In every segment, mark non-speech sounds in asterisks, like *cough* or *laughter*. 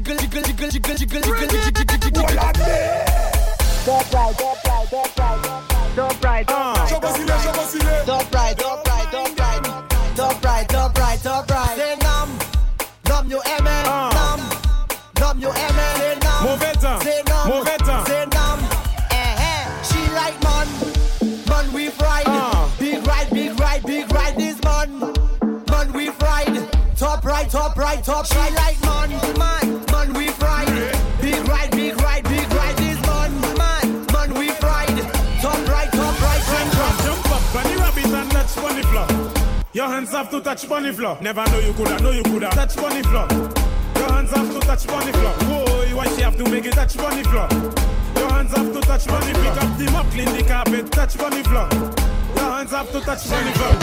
Jiggle, jiggle, jiggle, jiggle, jiggle, jiggle, jiggle, jiggle, jiggle, jiggle, jiggle. Top right, top right, top right, top right, top right. Show vacile, show vacile. Top right, top right, top right, top right, top right, top right. Say numb, numb you aimé, numb, numb you aimé. Say numb, Mauvais temps. say numb, Mauvais temps. say numb. Eh eh, she like man, man we fried. Ah. Big ride, big ride, big ride this man, man we fried. Top right, top right, top she like man, man, bunny floor. Your hands have to touch bunny floor. Never know you coulda, know you coulda touch bunny floor. Your hands have to touch bunny floor. Whoa, why she have to make it touch bunny floor? Your hands have to touch bunny floor. Pick up the mop, clean the carpet, touch bunny floor. Your hands have to touch bunny floor.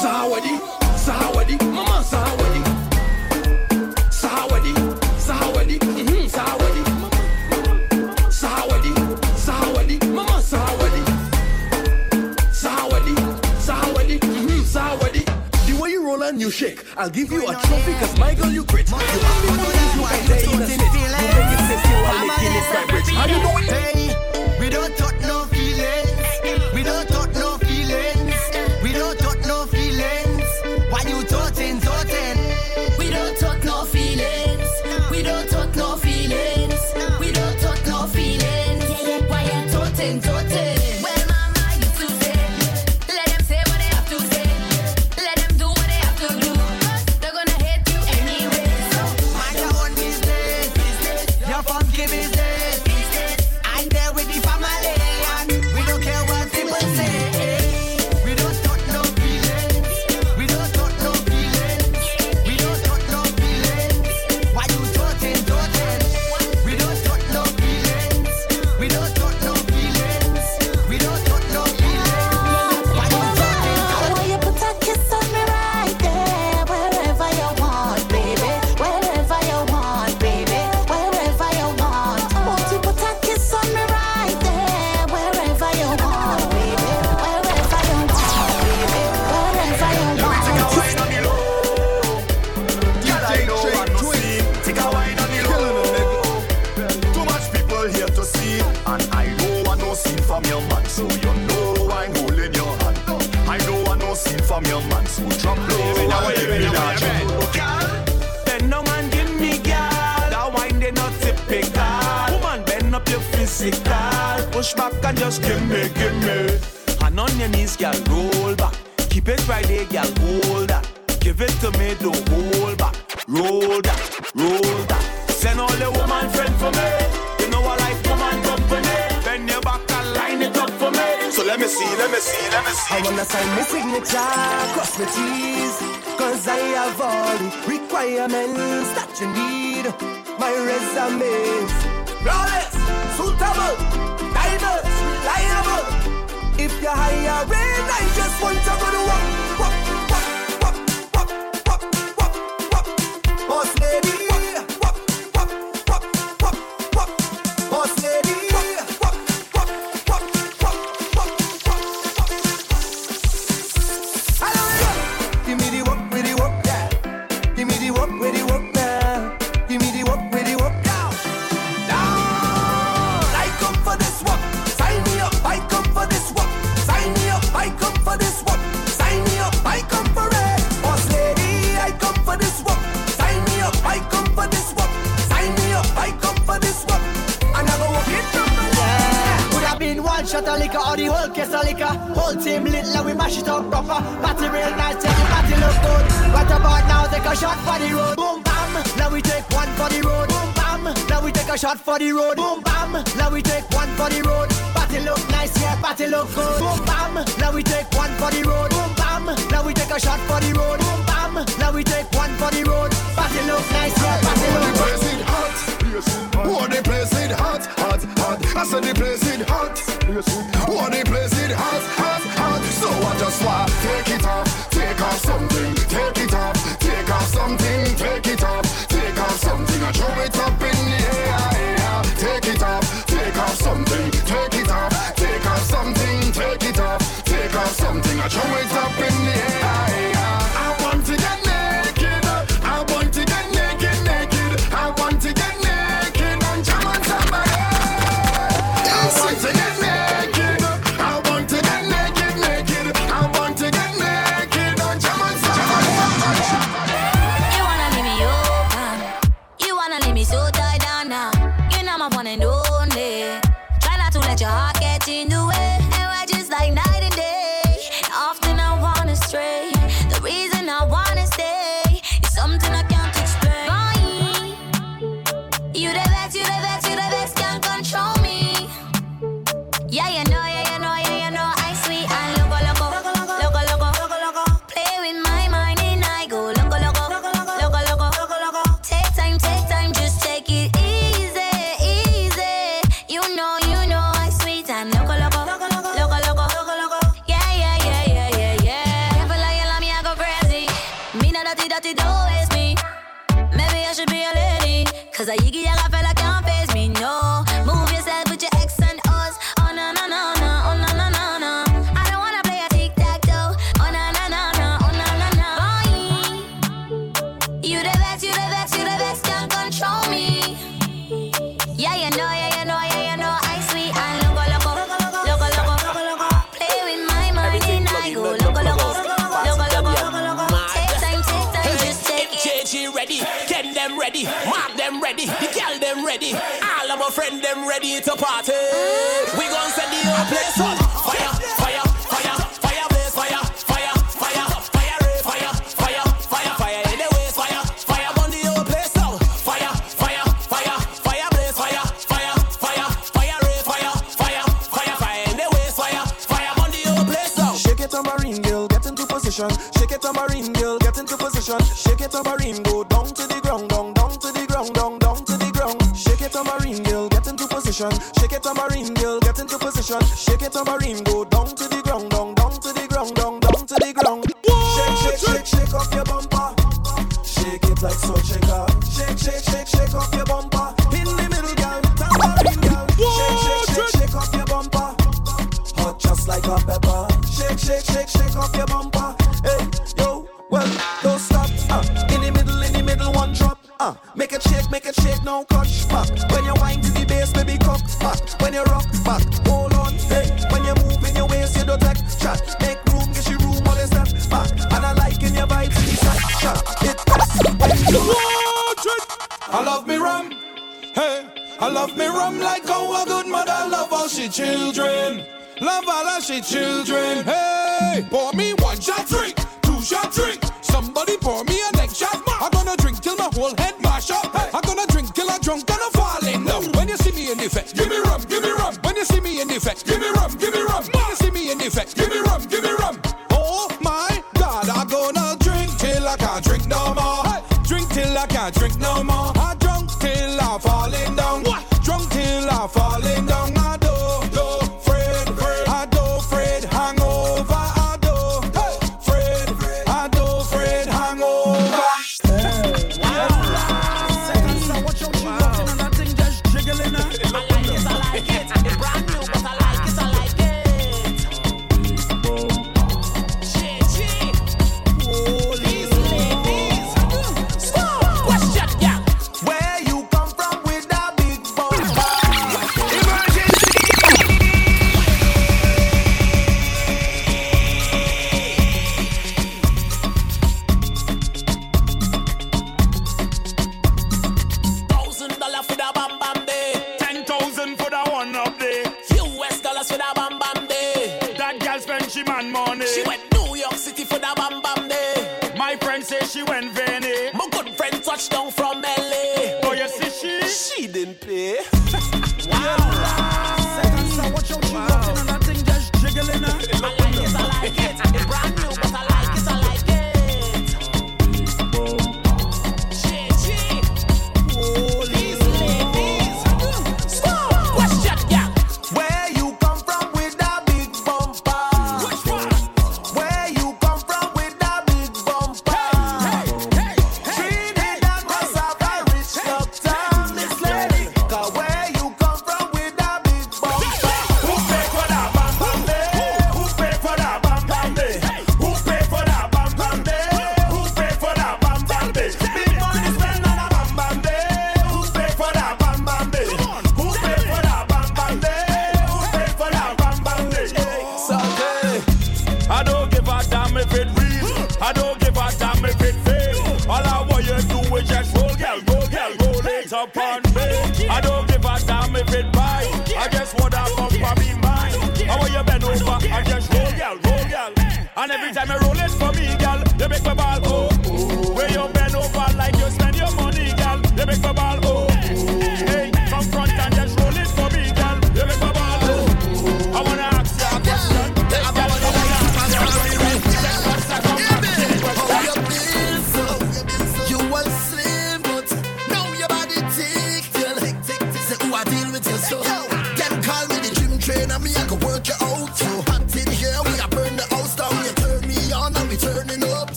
Sahawadi, Sahawadi, Mama Sahawadi. And you shake, I'll give you a trophy cause my girl you great. You have me bodies, you can day in a split. You make it sexy while making it vibrate. How you it? Typical. Woman, bend up your physical. Push back and just give me, give me. And on your knees, girl, roll back. Keep it right there, girl, hold that. Give it to me, don't hold back. Roll that, roll that. Send all the woman friend for me. You know I like woman company. Bend your back and line it up for me. So let me see, let me see, let me see. I wanna sign my signature, cross my T's Cause I have all the requirements that you need My resume. Flawless, suitable, diverse, reliable. If you're hiring, I just want to go to work, work, work, work, work, work, work, work Boss lady, liquor or the whole case of liquor. Whole team lit, like we mash it up proper. Party real nice, tell you party look good. What about now? Take a shot for the road. Boom bam. Now we take one for the road. Boom bam. Now we take a shot for the road. Boom bam. Now we take one for the road. Party look nice, yeah, party look good. Boom bam. Now we take one for the road. Boom bam. Now we take a shot for the road. Boom bam. Now we take one for the road. Party look nice, yeah, party look good. Oh, the place it hot, hot, hot. I said the place it hot. Oh, the place it hot, hot, hot. So I just want take it off, take off something,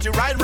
party right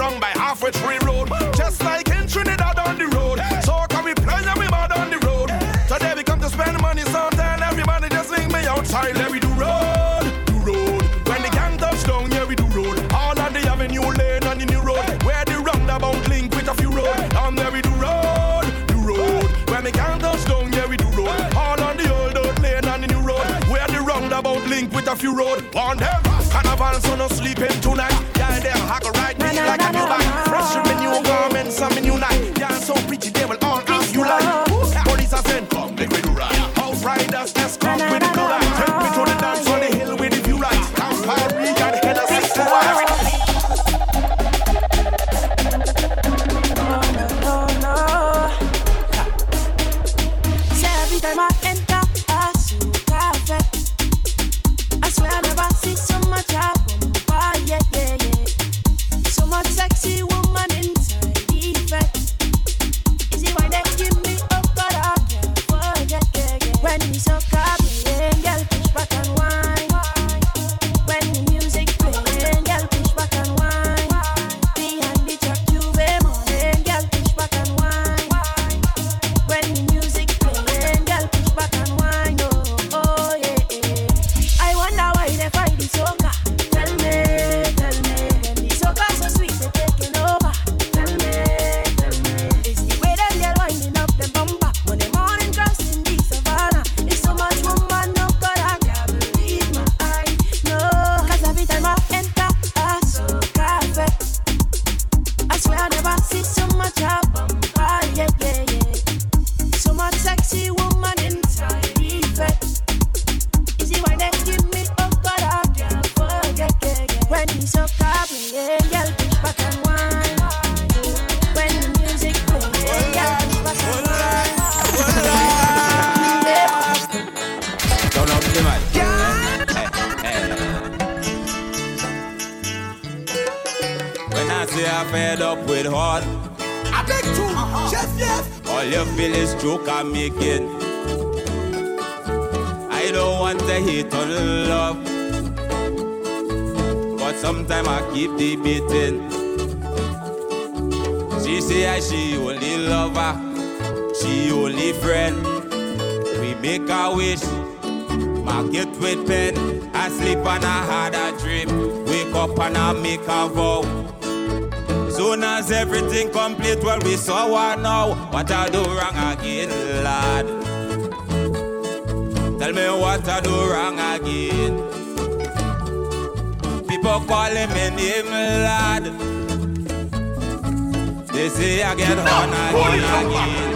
debating. She say I she only lover, she only friend. We make our wish, mark it with pen. I sleep and I had a dream, wake up and I make a vow. Soon as everything complete, well we saw what now. What I do wrong again, lad? Tell me what I do wrong again. People calling in They say I get no, horn again.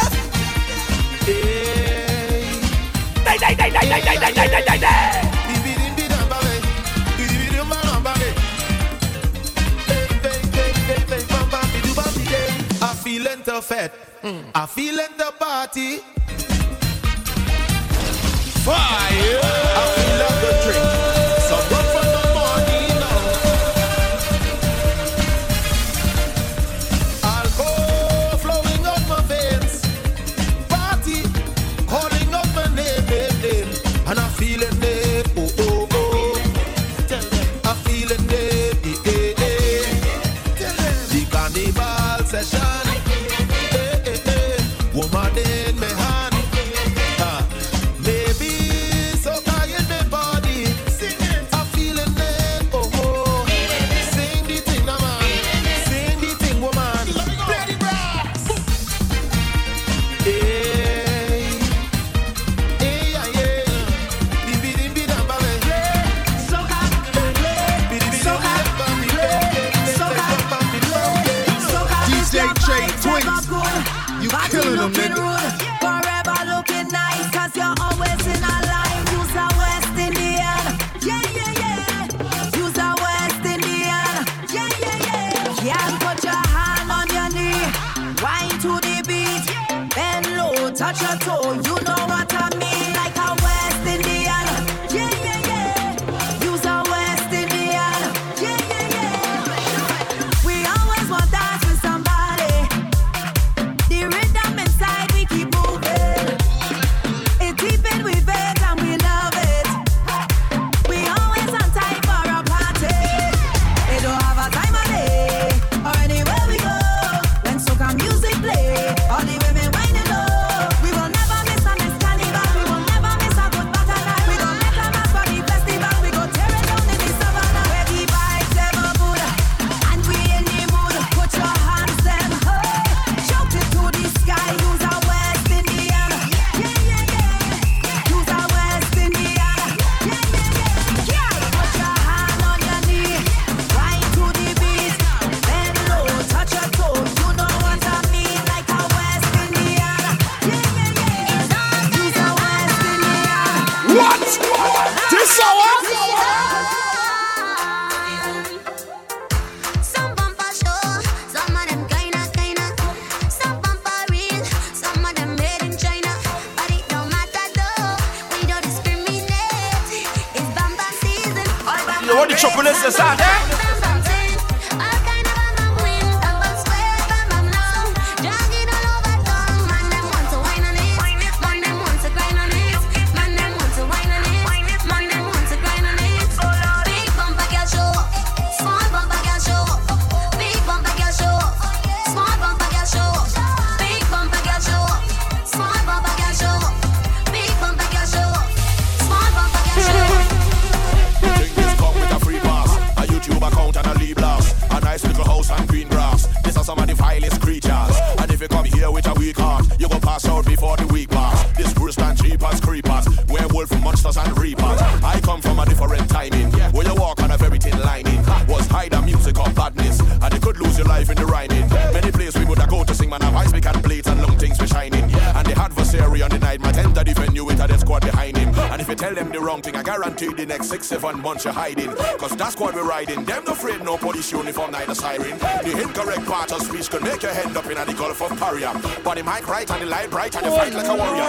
I feel in the party. Fire! I feel the drink. bunch of hiding. Cause that's what we're riding. Them no afraid no police uniform, neither siren. The incorrect part of speech could make your head up in the Gulf of Paria. But the mic right and the light bright and the fight like a warrior.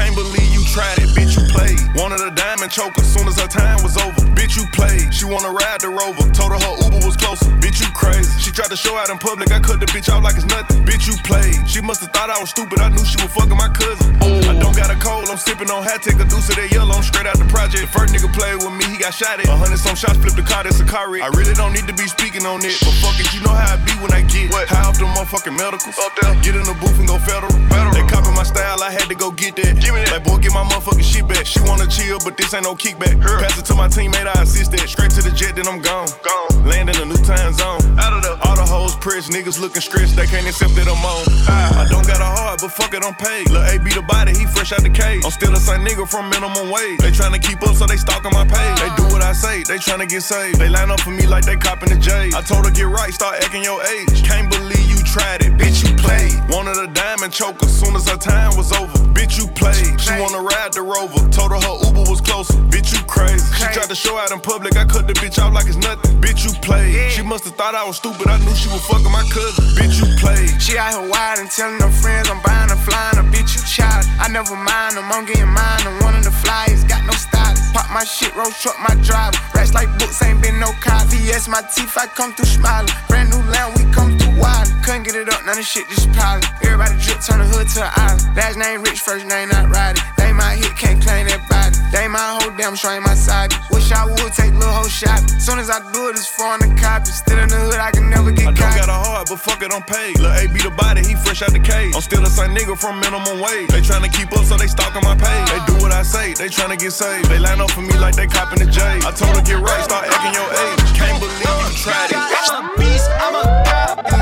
Can't believe you tried it, bitch, you played. Wanted a diamond choker, soon as her time was over. Bitch, you played. She wanna ride the rover. Told her her Uber was closer. Bitch, you crazy. She tried to show out in public. I cut the bitch out like it's nothing. Bitch, you played. She must have thought I was stupid. I knew she was fucking my cousin. I don't got a cold. I'm sipping on hat. Take a deuce of that yellow. I'm straight out the project. First nigga played with me. He got shot at. A hundred some shots. Flip the car. That's a car wreck. I really don't need to be speaking on it. But fuck it. You know how I be when I get what? high off the motherfucking medicals. Up there. Get in the booth and go federal. federal. They copy my style. I had to go get that. Give me that. Like, boy, get my motherfucking shit back. She wanna chill, but this ain't no kickback. Her. Pass it to my teammate. I assist that. Straight to the jet. Then I'm gone. Gone. Land in a new time zone. Out of the all the hoes pressed. Niggas looking stressed. They can't accept that I'm on. I, I don't got a heart, but fuck it, I'm paid. Lil' A be the body. He fresh out the cage. I'm still the same nigga from minimum wage. They tryna keep up, so they stalking my page. They do what I say. They tryna get saved. They line up for me like they copping the J. I told her get right, start acting your age. Can't believe you tried it, bitch. You played. Wanted a diamond choker, soon as her time was over. Bitch, you played. She wanna ride the rover. Told her her Uber was closer. Bitch, you crazy. She tried to show out in public. I cut the bitch out like it's nothing. Bitch, you played. She must have thought I was stupid. I knew she was fucking my cousin. Bitch, you played. She out here wide and telling her friends I'm buying a flying a bitch you child. I never mind them, I'm getting mine. I'm one of the flyers, got no style. Pop my shit, roll truck my driver. Racks like books, ain't been no cop. VS my teeth, I come through smiling. Brand new land, we come through wild. Couldn't get it up, none of shit just piling. Everybody drip, turn the hood to an island. Last name rich, first name not riding. They my hit, can't claim that body. They my whole damn show ain't my side. Wish I would take little whole shot. Soon as I do it, it's foreign the copy. Still in the hood, I can never get I don't caught. got a heart, but fuck it, I'm paid. Lil' A be the body, he fresh out the cage. I'm still the same nigga from minimum wage. They tryna keep up, so they stalking my page. They do what I say, they tryna get saved. They line up for me like they copping the J. I told her get right, start acting your age. Can't believe you tried it. I'm a beast, I'm a god.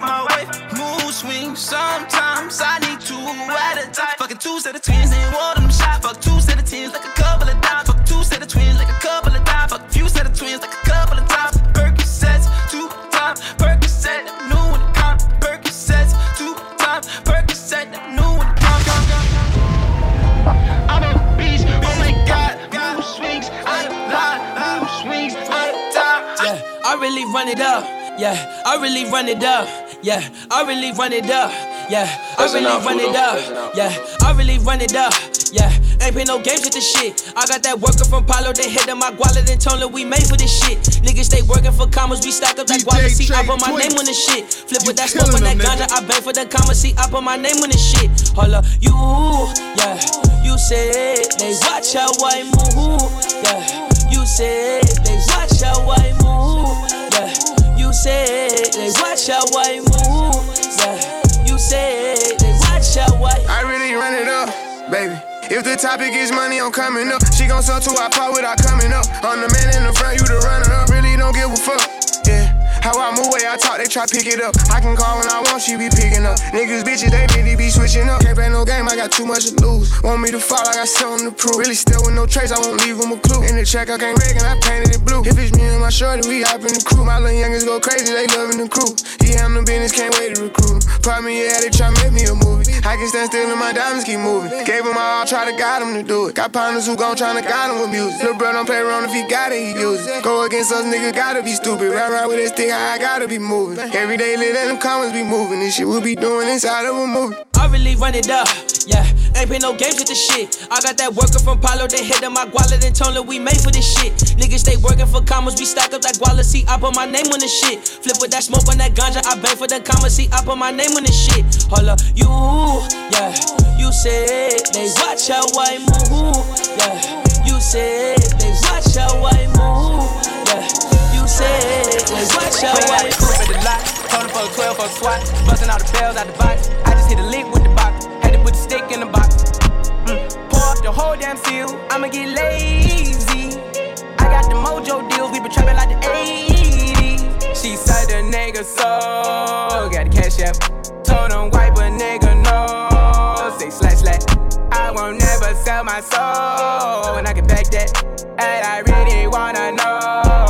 My wife. Mood swing, sometimes I need two at a time. Fucking two set of twins, ain't one of them shot. Fuck two set of tens, like a couple of dimes. Fuck two set of twins, like a couple of dimes. Fuck few set of twins, like a couple of times. Percocets, two times. Percocet, new one come. Percocets, two times. Percocet, new one come. come, come. I'm a beast, oh my god. Mood swings, of line. Mood swings, of time. Yeah, I really run it up. Yeah, I really run it up. Yeah, I really run it up. Yeah, I really run it up. Yeah, I really run it up. Yeah, ain't play no games with this shit. I got that worker from Palo, they hit my wallet and told her we made for this shit. Niggas stay working for commas, we stack up that guala. See, I put my name on this shit. Flip with that smoke on that ganja, I bang for the commas. See, I put my name on this shit. Hold up, you, yeah, you said they watch how I move. Yeah, you said they watch how I move. Yeah, you said they watch how I move. Yeah, you said they watch how I. I really run it up, baby. If the topic is money, I'm coming up. She gon' sell to our part without coming up. I'm the man in the front, you the runner up. Really don't give a fuck. How I move way I talk, they try pick it up. I can call when I want, she be picking up. Niggas, bitches, they really be switching up. Can't play no game, I got too much to lose. Want me to fall, I got something to prove. Really still with no trace, I won't leave them a clue. In the check, I can't rig and I painted it blue. If it's me and my shorty, we hop in the crew. My little youngins go crazy, they loving the crew. He handle business, can't wait to recruit me, yeah, they try make me a movie. I can stand still and my diamonds keep moving. Gave him all, try to guide him to do it. Got partners who gon' tryna guide him with music. Little bro don't play around if he got it, he use it. Go against us, nigga, gotta be stupid. Ride around with this stick, I gotta be moving. Every day, in them comments be moving. This shit we be doing inside of a movie. I really run it up. Yeah, ain't play no games with this shit. I got that worker from Palo, they hit my wallet and told we made for this shit. Niggas stay working for commas, we stack up that guala. See, I put my name on this shit. Flip with that smoke on that ganja, I bang for the commas. See, I put my name on this shit. Hold up, you, yeah, you said they watch how I move. Yeah, you said they watch how I move. Yeah, said What's your Playing out the coupe at the lot. Told for a 12 for a swat. Busting all the bells out the box. I just hit a lick with the box. Had to put the stick in the box. Mm. Pour up the whole damn seal. I'ma get lazy. I got the mojo deals. We been trapping like the 80s. She said the nigga so. Got the cash app. Told him wipe a nigga no. Say slash slash. I won't never sell my soul. And I can back that. And I really wanna know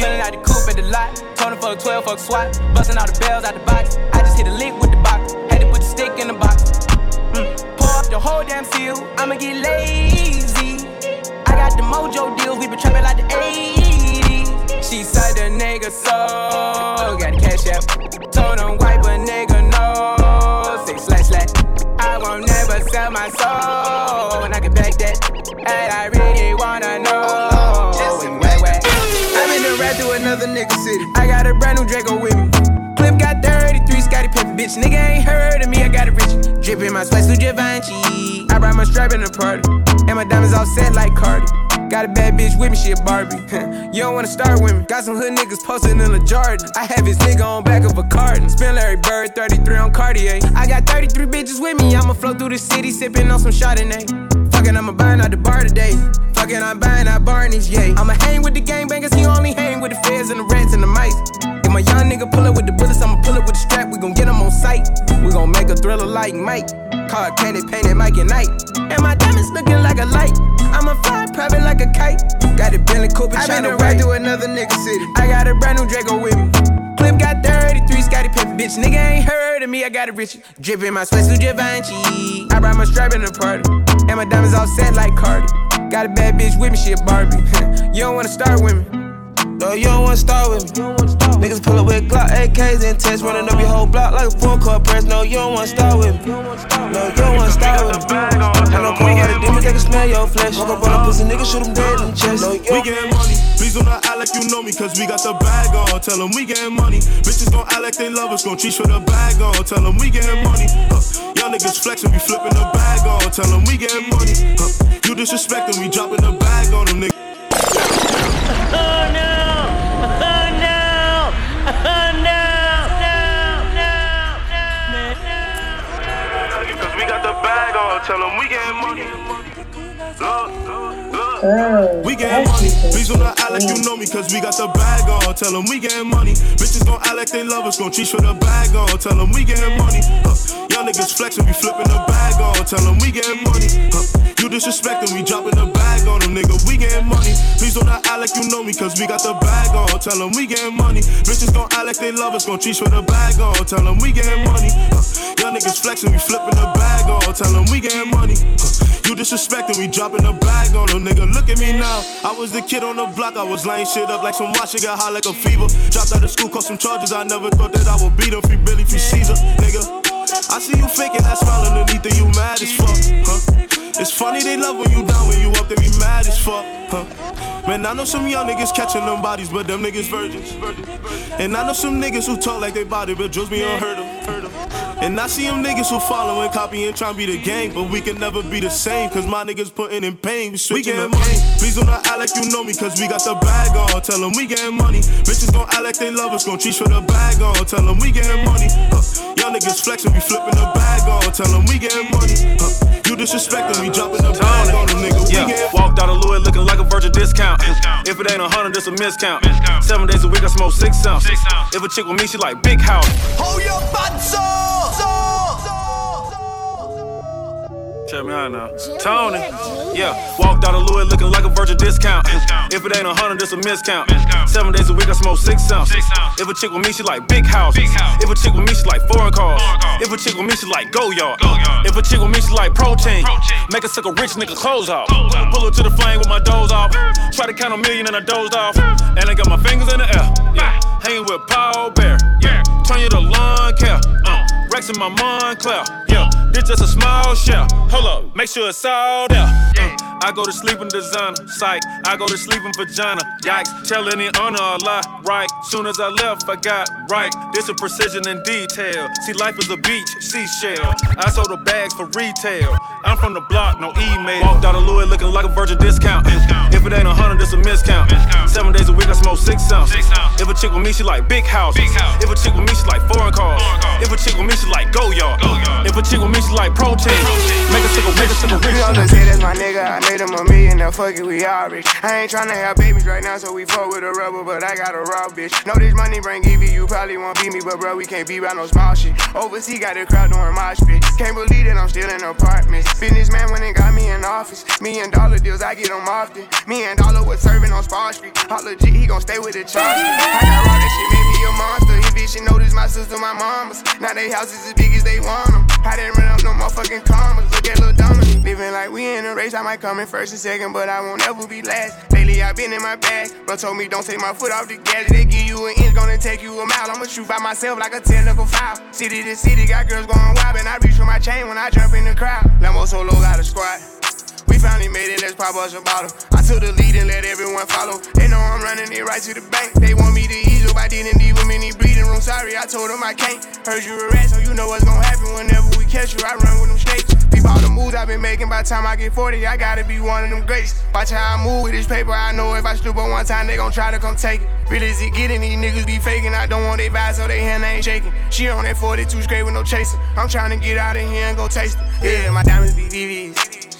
the out the coupe at the lot. Him for a 12 fuck swat. Busting all the bells out the box. I just hit a lick with the box. Had to put the stick in the box. Mm. Pour up the whole damn seal. I'ma get lazy. I got the mojo deals. We been trapping like the 80s. She said the nigga so. Got the cash app. Told him wipe a nigga no. Say slash slash. I won't never sell my soul. And I can back that. And I Nigga ain't heard of me, I got it rich. Drippin' my sweat, to Givenchy. I brought my strap in the party. And my diamonds all set like Cardi. Got a bad bitch with me, she a Barbie. *laughs* you don't wanna start with me. Got some hood niggas posted in the Jordan. I have his nigga on back of a carton. Spin Larry Bird, 33 on Cartier. I got 33 bitches with me. I'ma flow through the city, sippin' on some Chardonnay. Fuckin', I'ma buying out the bar today. Fuckin', I'm buying out Barney's, yeah. I'ma hang with the gangbangers, he only hang with the feds and the rats and the mice. If my young nigga pull up with the bullets, I'ma pull up with the strap. We gon' get him on sight. We gon' make a thriller like Mike. Car candy painted Mike and Night. And my diamonds looking like a light. I'ma fly private like a kite. Got a Bentley Cooper I trying been to ride through another nigga city. I got a brand new Draco with me. Clip got 33, Scottie Pippen, bitch. Nigga ain't heard of me, I got it rich. Drippin' my sweat, Givenchy. I brought my strap in the party. And my diamonds all set like Cardi. Got a bad bitch with me, she a Barbie. *laughs* you don't wanna start with me. No, you don't wanna start with me. Niggas pull up with Glock AKs and tests, running up your whole block like a full court press. No, you don't wanna start with me. No, you don't wanna start with me. I know cold hearted demons, they can smell your flesh. Walk up on a pussy, nigga, shoot him dead in the chest. No, you We getting money. Please do not act like you know me, cause we got the bag on. Tell them we getting money. Bitches gon' act like they love us, gon' treat for the bag on. Tell them we getting money. Huh. Y'all niggas flexing, we flipping the bag on. Tell them we getting money. Huh. You disrespecting, we dropping the bag on them niggas. Oh no! Oh no! Oh no! Cause we got the bag on. Tell them we getting money. Look, look, look. We getting money. Please do not act like you know me, cause we got the bag on. Tell them we getting money. Bitches gon' act like they love us, gon' treat for the bag on. Tell them we getting money. Huh. Y'all niggas flexing, we flipping the bag on. Tell them we getting money. Huh. You disrespecting, we dropping the bag on them, nigga. We getting money. Please do not act like you know me, cause we got the bag on. Tell them we getting money. Bitches gon' act like they love us, gon' treat for the bag on. Tell them we getting money. Huh. Y'all niggas flexing, we flipping the bag on. Tell them we getting money. Huh. You disrespecting, we dropping the bag on them, nigga. Look at me now. I was the kid on the block, I was laying shit up like some watch, shit got high like a fever. Dropped out of school, caught some charges, I never thought that I would beat them. Free Billy, free Caesar, nigga. I see you faking that smile underneath it, you mad as fuck, huh? It's funny they love when you down, when you up, they be mad as fuck, huh? Man, I know some young niggas catching them bodies, but them niggas virgins. And I know some niggas who talk like they body, but just be unheard of. Heard of. And I see them niggas who follow and copy and try to be the gang, but we can never be the same, cause my niggas putting in pain. We, we getting money. Please do not act like you know me, cause we got the bag on. Tell them we getting money. Bitches gon' act like they love us, gon' treat for the bag on. Tell them we getting money. Huh. Y'all niggas flexing, we flipping the bag on. Tell them we getting money. Huh. You disrespecting, we dropping the bag on them, nigga. Yeah, getting walked out of Louis looking like a virgin discount. If it ain't a hundred, it's a miscount. Seven days a week, I smoke six ounces. If a chick with me, she like big house. Hold your butts up! Check me out now. Tony, yeah. Walked out of Louis looking like a virgin discount. If it ain't a hundred, it's a miscount. Seven days a week, I smoke six ounces. If a chick with me, she like big houses. If a chick with me, she like foreign cars. If a chick with me, she like go yard. If a chick with me, she like protein. Make a suck a rich nigga clothes off. Pull her to the flame with my doze off. Try to count a million and I dozed off. And I got my fingers in the air. Yeah. Hanging with Paul Bear. Yeah. Turn you to lawn care. Uh. Rex in my Moncler. Yeah. This just a small shell. Hold up. Make sure it's all there. Uh. I go to sleep in designer, psych. I go to sleep in vagina, yikes. Tell any honor a lie, right? Soon as I left, I got right. This is precision and detail. See, life is a beach, seashell. I sold the bags for retail. I'm from the block, no email. Walked out of Louis looking like a virgin discount. If it ain't a hundred, it's a miscount. Seven days a week, I smoke six ounces. If a chick with me, she like big houses. If a chick with me, she like foreign cars. If a chick with me, she like go yard. If a chick with me, she like protein. Make a make a sick You know, just say that's my nigga. I made him a million, now fuck it, we all rich. I ain't tryna have babies right now, so we fuck with a rubber, but I got a raw bitch. Know this money bring Evie, you probably won't beat me, but bro, we can't be about no small shit. Overseas got the crowd doing mosh pit. Can't believe that I'm still in apartments. Businessman went and got me in office. Me and dollar deals, I get them often. Me and dollar was serving on Spar Street. Hot legit, he gon' stay with the charge. I got raw, that shit made me a monster. He bitch, she know this my sister, my mama's. Now they houses as big as they want them. I didn't run up no motherfucking commas. Look at Living like we in a race, I might come in first and second, but I won't ever be last. Lately, I've been in my bag. Bro told me don't take my foot off the gas. They give you an inch, gonna take you a mile. I'ma shoot by myself like a technical foul. City to city, got girls going wild, and I reach for my chain when I jump in the crowd. Lambo solo got a squad. We finally made it, let's pop us a bottle. I took the lead and let everyone follow. They know I'm running it right to the bank. They want me to ease up, I didn't leave them in the bleeding room. Sorry, I told them I can't. Heard you a rat, so you know what's gonna happen whenever we catch you. I run with them snakes. All the moves I've been making. By the time I get 40, I gotta be one of them greats. Watch how I move with this paper. I know if I on one time, they gon' try to come take it. Real as it getting, these niggas be faking. I don't want they vibe, so they hand ain't shaking. She on that 42 straight with no chaser. I'm trying to get out of here and go taste it. Yeah, my diamonds be VVs.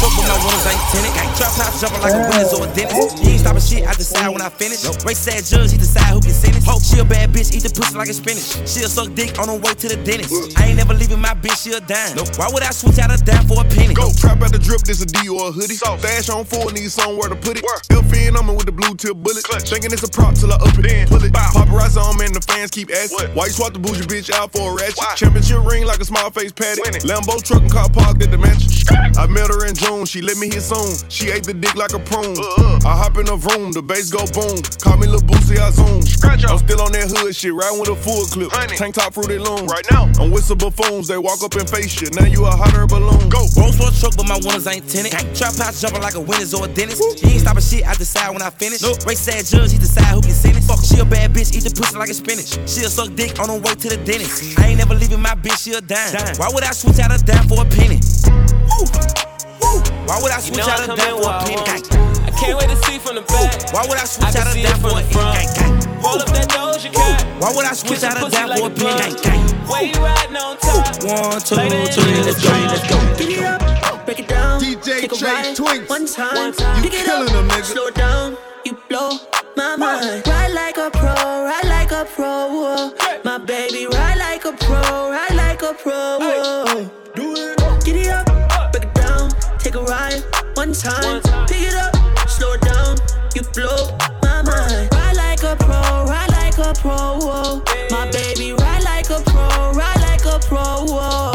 Truck, but my winners ain't tinted. Trap house jumping like a Willis or a dentist. You ain't stopping shit, I decide when I finish. Race sad judge, he decide who can sentence. Hope she a bad bitch, eat the pussy like a spinach. She'll suck dick on the way to the dentist. I ain't never leaving my bitch, she a dime. Why would I switch out a dime for a penny? Go trap out the drip, this a D or a hoodie. Dash on four, need somewhere to put it. Fin on me with the blue tip bullet. Thinking it's a prop till I up it. Then pull it. Paparazzi on me and the fans keep asking. Why you swap the bougie bitch out for a ratchet? Championship ring like a small face patty. Lambo truck and car parked at the mansion. I met her in June, she let me hit soon. She ate the dick like a prune. Uh-uh. I hop in the room, the bass go boom. Call me Lil Boosie, I zoom. I'm still on that hood shit, riding with a full clip. Tank top fruity loom. Right now, I'm with some buffoons, they walk up and face you. Now you a hotter balloon. Go. Rolls Royce truck, but my winners ain't tinted. Trap house jumping like a Willis or a dentist. He ain't stopping shit, I decide when I finish. Race sad judge, he decide who can sentence. Fuck, she a bad bitch, eat the pussy like a spinach. She'll suck dick on the way to the dentist. I ain't never leaving my bitch, she a dime. Why would I switch out a dime for a penny? Woo. Woo. Why would I You switch know out I a come dime in for a wild, penny? Gang. I can't wait to see from the back. Why would I switch I out a see for from a the penny? front. Roll up that Doja Cat. Why would I switch out your a pussy dime like for a a penny? plug. Gang, gang. Where you riding on top? One, two, Lay that let's go, down. let's go. Get it up, break it down. DJ take a Trey ride, Twinx. One time, One time. pick killing them, nigga. slow down. You blow my mind. Ride like a pro, ride like a pro. My baby, ride like a pro, ride like a pro. One time. Pick it up, slow it down. You blow my mind. Ride like a pro, ride like a pro. whoa. My baby, ride like a pro, ride like a pro. whoa.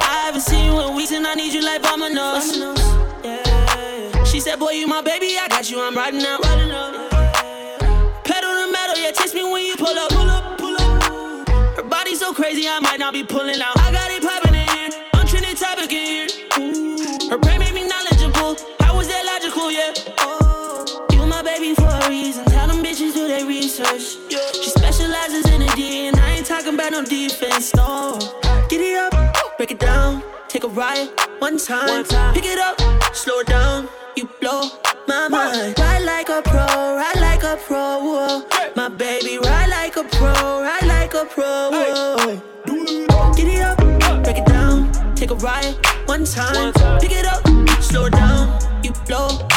I haven't seen you in weeks and I need you like Domino's. She said, Boy, you my baby, I got you, I'm riding out. Pedal the metal, yeah, text me when you pull up. Her body so crazy, I might not be pulling out. I got no. Get it up, break it down, take a ride one time. Pick it up, slow it down, you blow my mind. Ride like a pro, ride like a pro. Whoa. My baby, ride like a pro, ride like a pro. Whoa. Get it up, break it down, take a ride one time. Pick it up, slow it down, you blow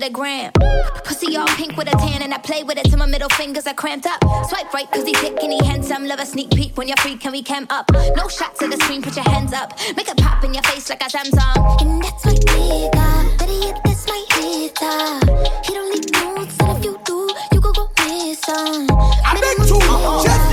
to the gram. Pussy all pink with a tan, and I play with it till my middle fingers are cramped up. Swipe right, cause he thick and he handsome. Love a sneak peek when you're free, can we cam up? No shots at the screen, put your hands up. Make it pop in your face like a Samsung. And that's my nigga. Better yet, that's my hitter. He don't need notes, and if you do, you could go miss some. I bet you, just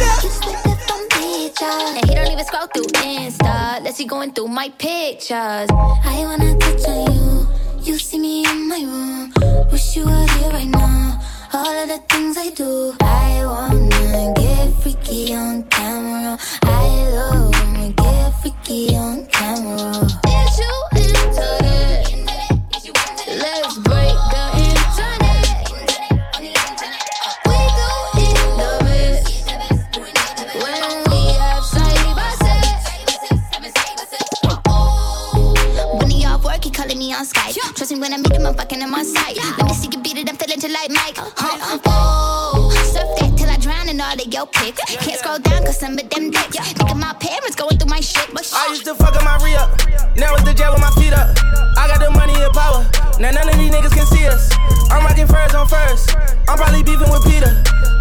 And he don't even scroll through Insta, unless he going through my pictures. I wanna touch on you. You see me in my room. Wish you were here right now. All of the things I do. I wanna get freaky on camera. I love when we get freaky on camera. Is you on Skype. Trust me when I meet him, I'm fucking him on sight. Let me see you beat it, I'm feeling just like Mike. Huh? Oh, surf that till I drown in all of your pics. Can't scroll down cause some of them dicks. Think of my parents going through my shit, but I used to fuck up my re up. Now it's the jet with my feet up. I got the money and power. Now none of these niggas can see us. I'm rocking furs on first. I'm probably beefing with Peter.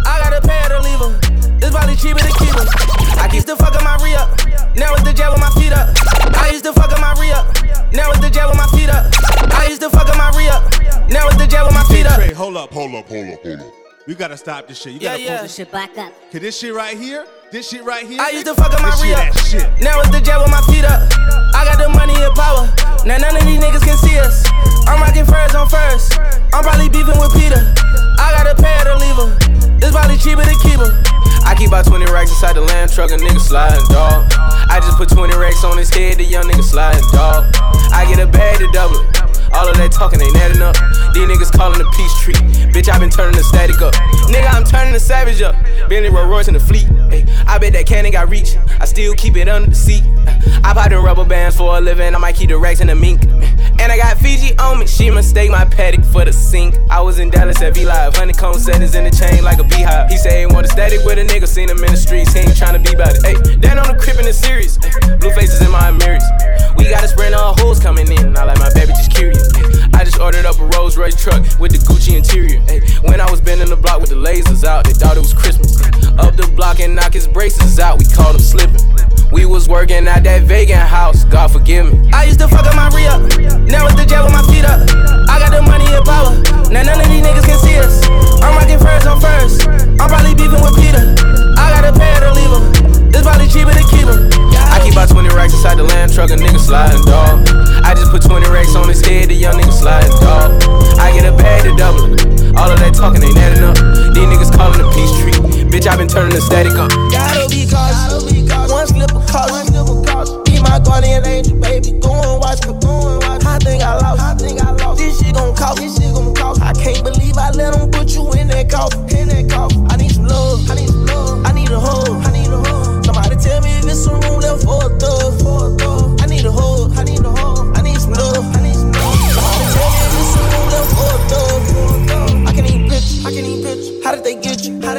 I got a pair to leave her. It's probably cheaper to keep her. I used to fuck up my re up. Now it's the jet with my feet up. I used to fuck up my re up. Now it's the jet with my feet up. I used to fuck up my re up. Now it's the jet with my feet up. Trey, hold up, hold up, hold up, hold up. You gotta stop this shit. You gotta Yeah, yeah. pull this shit back up. Cause this shit right here, this shit right here. I used to fuck up my this re-up. that shit. Now it's the jet with my feet up. I got the money and power. Now none of these niggas can see us. I'm rocking furs on first. I'm probably beefing with Peter. I got to pay her to leave her. It's probably cheaper to keep her. I keep about 20 racks inside the land truck, a nigga sliding, dog. I just put 20 racks on his head, the young nigga sliding, dog. I get a bag to double it. All of that talking ain't adding up. These niggas calling the peace tree. Bitch, I been turning the static up. Nigga, I'm turning the savage up. Bentley Rolls Royce in the fleet. Ay, I bet that cannon got reach. I still keep it under the seat. I pop them rubber bands for a living. I might keep the racks in the mink. And I got Fiji on me. She mistake my Patek for the sink. I was in Dallas at V Live. Honeycomb settings in the chain like a beehive. He say he want a static with a nigga. Seen him in the streets. He ain't tryna be about it. Hey, down on the crib in the series. Ay, blue faces in my mirrors. We got a sprint of hoes coming in. I like my baby just curious. I just ordered up a Rolls Royce truck with the Gucci interior. When I was bending the block with the lasers out, they thought it was Christmas. Up the block and knock his braces out. We called him slipping. We was working at that vegan house. God forgive me. I used to fuck up my re up. Now it's the jet with my feet up. I got the money and power. Now none of these niggas can see us. I'm rocking furs on first. I'm probably beefing with Peter. I got pay her to leave her. Probably cheaper to keep. I keep about 20 racks inside the land truck, a nigga sliding, dog. I just put 20 racks on his head, the young nigga sliding, dog. I get a bag to double it. All of that talking ain't adding up. These niggas calling the peace tree. Bitch, I been turning the static up. Gotta be cautious. One slip of caution. Be my guardian angel, baby. Go and watch me. I think I lost. I think I lost. This shit gon' cost. This shit gon' cost. I can't believe I let them put you in that coffin. In that coffin. I need some love. I need some love. I need a hug. I need a hug. Somebody tell me if it's some room left for a thug.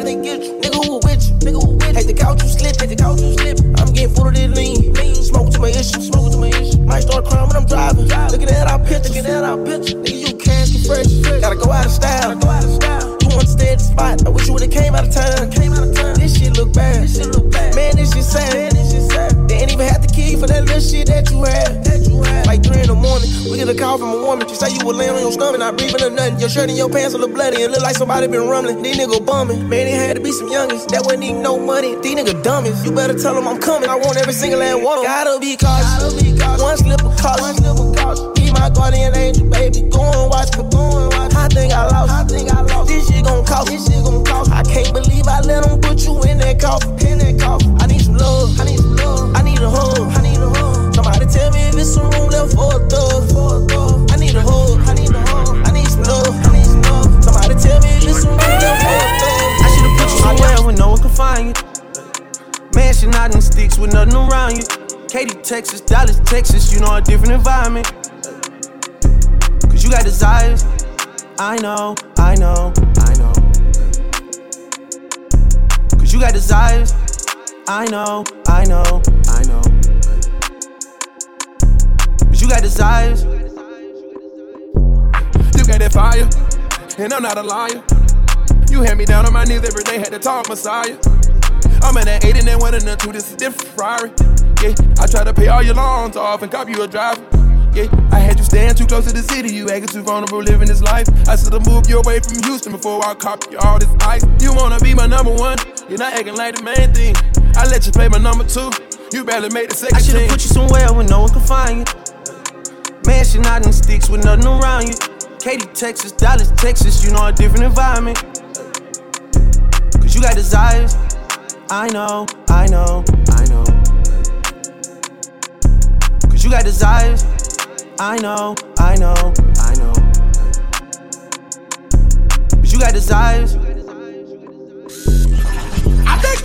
They get you? Nigga who with you? Nigga who with you? Hate the couch you slip. Hate the couch you slip. I'm getting full of this lean. lean. Smoke to my issue. Smoke to my issue. Might start crying when I'm driving. Looking at our picture. Looking at our picture. Nigga, you can't get fresh. Gotta go out of style. Gotta go out of style. You want to stay at the spot. I wish you would've came out of town. Came out of town. This shit look bad. This shit look bad. Man, this shit sad. Man, this shit sad. They ain't even have you for that little shit that you had. That you had. Like three in the morning, we get a call from a woman. She say you were laying on your stomach, and not breathing or nothing. Your shirt and your pants look bloody. It look like somebody been rumbling. These niggas bumming. Man, it had to be some youngins that wouldn't need no money. These niggas dummies. You better tell them I'm coming. I want every single last one. Gotta be cautious. One slip of caution. Be my guardian angel, baby. Go and watch me, go and watch. I think I lost, I think I lost. This shit gon' cost, this shit gon' cost. I can't believe I let them put you in that coffin, in that coffin. I need some love, I need some love. I need a hug, I need a hug. Somebody tell me if it's some room left for a thug. I need a hug, I need a hug. I need some love, I need some love. Somebody tell me if it's some room left for a thug. I should've put you somewhere where no one can find you. Mansion out in sticks with nothing around you. Katy, Texas, Dallas, Texas, you know a different environment. Cause you got desires. I know, I know, I know. Cause you got desires. I know, I know, I know. Cause you got desires. You got that fire, and I'm not a liar. You had me down on my knees every day, had to talk Messiah. I'm in that 8 and then one and then two, this is different Ferrari. Yeah, I try to pay all your loans off and cop you a driver. Yeah, I had you staying too close to the city, you acting too vulnerable living this life. I should've moved you away from Houston before I cop you all this ice. You wanna be my number one, you're not acting like the main thing. I let you play my number two, you barely made the second I should've put you somewhere where no one can find you. Mansion out in sticks with nothing around you. Katy, Texas, Dallas, Texas, you know a different environment. Cause you got desires. I know, I know, I know. Cause you got desires. I know, I know, I know. Cause you got desires.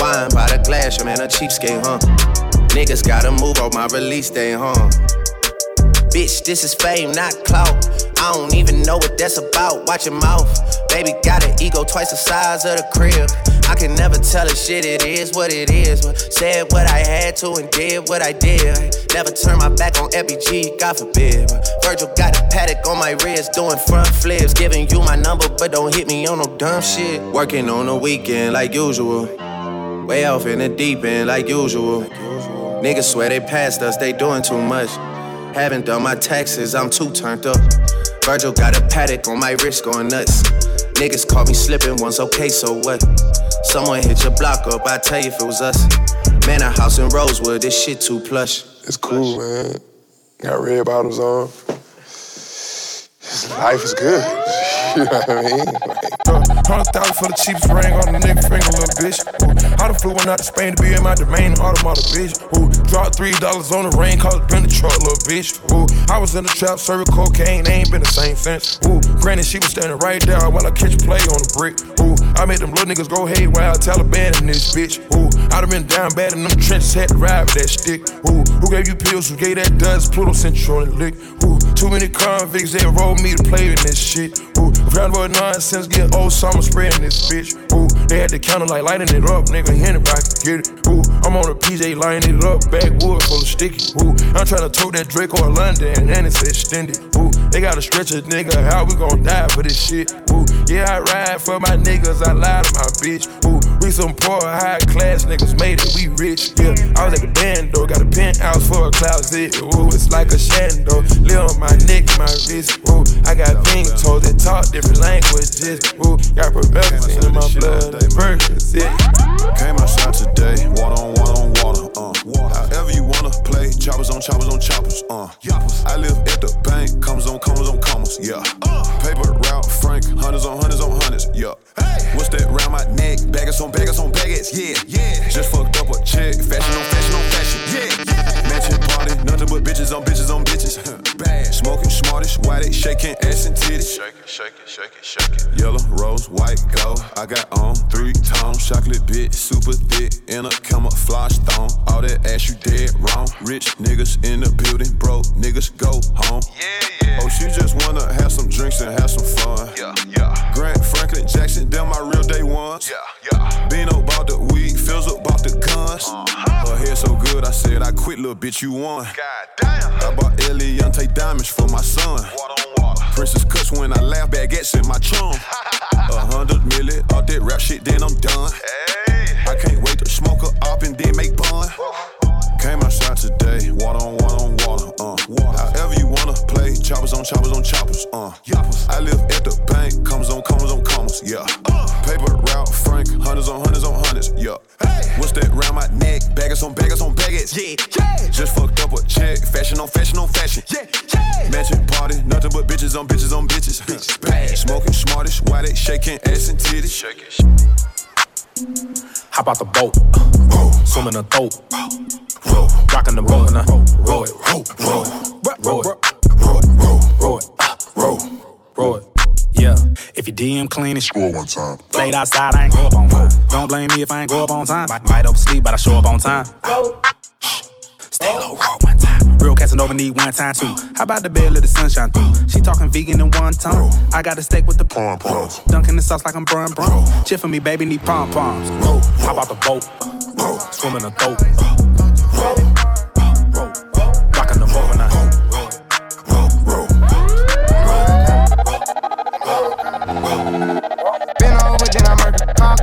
Wine by the glass, your man a cheapskate, huh? Niggas gotta move on my release day, huh? Bitch, this is fame, not clout. I don't even know what that's about. Watch your mouth. Baby got an ego twice the size of the crib. I can never tell a shit, it is what it is. But said what I had to and did what I did. Never turn my back on FBG, God forbid. Virgil got a Patek on my wrist, doing front flips. Giving you my number, but don't hit me on no dumb shit. Working on the weekend like usual. Way off in the deep end like usual. Niggas swear they passed us, they doing too much. Haven't done my taxes, I'm too turned up. Virgil got a Patek on my wrist going nuts. Niggas caught me slipping once, okay, so what? Someone hit your block up, I tell you if it was us. Man, a house in Rosewood, this shit too plush. It's cool, man. Got red bottoms on. Life is good. *laughs* you know what I mean? Like, Hundred thousand for the cheapest ring on the nigga finger, little bitch. Ooh, I done flew one out to Spain to be in my domain, automotive bitch. Ooh, dropped three dollars on the rain, it been the truck, little bitch. Ooh, I was in the trap, serving cocaine, they ain't been the same since. Ooh, granted, she was standing right there while I catch play on the brick. Ooh, I made them little niggas go haywire, Taliban in this bitch. Ooh, I done been down bad in them trenches, had to ride with that stick. Ooh, who gave you pills, who gave that dust? Pluto you on lick. Ooh, too many convicts, they rolled me to play in this shit. Ooh, round about nonsense, get old summer spreading this bitch. Ooh, they had the counter like lighting it up, nigga, anybody can get it. Ooh, I'm on a PJ lining it up, backwood full of sticky. Ooh, I'm trying to tote that Draco in London, and it's extended. Ooh, they gotta stretch a nigga out, we gon' die for this shit. Ooh, yeah, I ride for my niggas, I lie to my bitch. Ooh, we some poor, high class niggas made it, we rich. Yeah, I was at the band though, got a penthouse for a closet. Ooh, it's like a shando, live on my neck, my wrist. Ooh, I got pink toes that talk different languages. Ooh, got professors in my blood, Percocet. Came outside today, water on water on water, uh. However you wanna play, choppers on choppers on choppers, uh. I live at the bank, commas on commas on commas, yeah. Paper route, Frank, hundreds on hundreds on hundreds, yeah. What's that round my neck? Baggers on baggers on baggers, yeah, yeah. Just fucked up a check, fashion on fashion on fashion, yeah. Matching party, nothing but bitches on bitches on bitches. Bad, smoking smartish, why they shaking ass and titties? Shake it, shake it, shake it, shake it. Yellow, rose, white, gold. I got on three tones, chocolate bit, super thick, in a camouflage thong. All that ass you dead wrong. Rich niggas in the building, broke niggas go home. Yeah, yeah. Oh, she just wanna have some drinks and have some fun. Yeah, yeah. Grant Franklin Jackson, them my real day ones. Yeah, yeah. Bino bought the weed, Fizzle bought the gun. ones. Her hair so good, I said, I quit, little bitch, you won. God damn. I bought Eliantte diamonds for my son. Princess cuts when I laugh, baguettes in my chum. *laughs* A hundred million, all that rap shit, then I'm done. Hey. I can't wait to smoke a up and then make bun. Came outside today, water on water on water, uh. However you wanna play, choppers on choppers on choppers, uh. I live at the bank, commas on commas on commas, yeah. Paper route, Frank, hundreds on hundreds on hundreds, yeah. What's that round my neck? Baggers on baggers on baggers, yeah. Just fucked up a check, fashion on fashion on fashion, yeah. Mansion party, nothing but bitches on bitches on bitches. Bitch, bad smoking smartest, why they shaking ass and titties. Shaking. Hop out the boat, swim in the throat, rockin' the boat and I roll it, roll it, roll it, roll it, roll it, ah, roll it. Yeah, if you DM clean and score one time. Played outside, I ain't go up on time. Don't blame me if I ain't go up on time. Might, might oversleep, but I show up on time. Stay low, roll one time. Real Casanova need one time too. How about the bed, let the sunshine through? She talking vegan in one tone. I got a steak with the pom poms. Dunking the sauce like I'm brun brun. Chip for me, baby, need pom poms. Hop out the boat, swim in the throat. Rockin'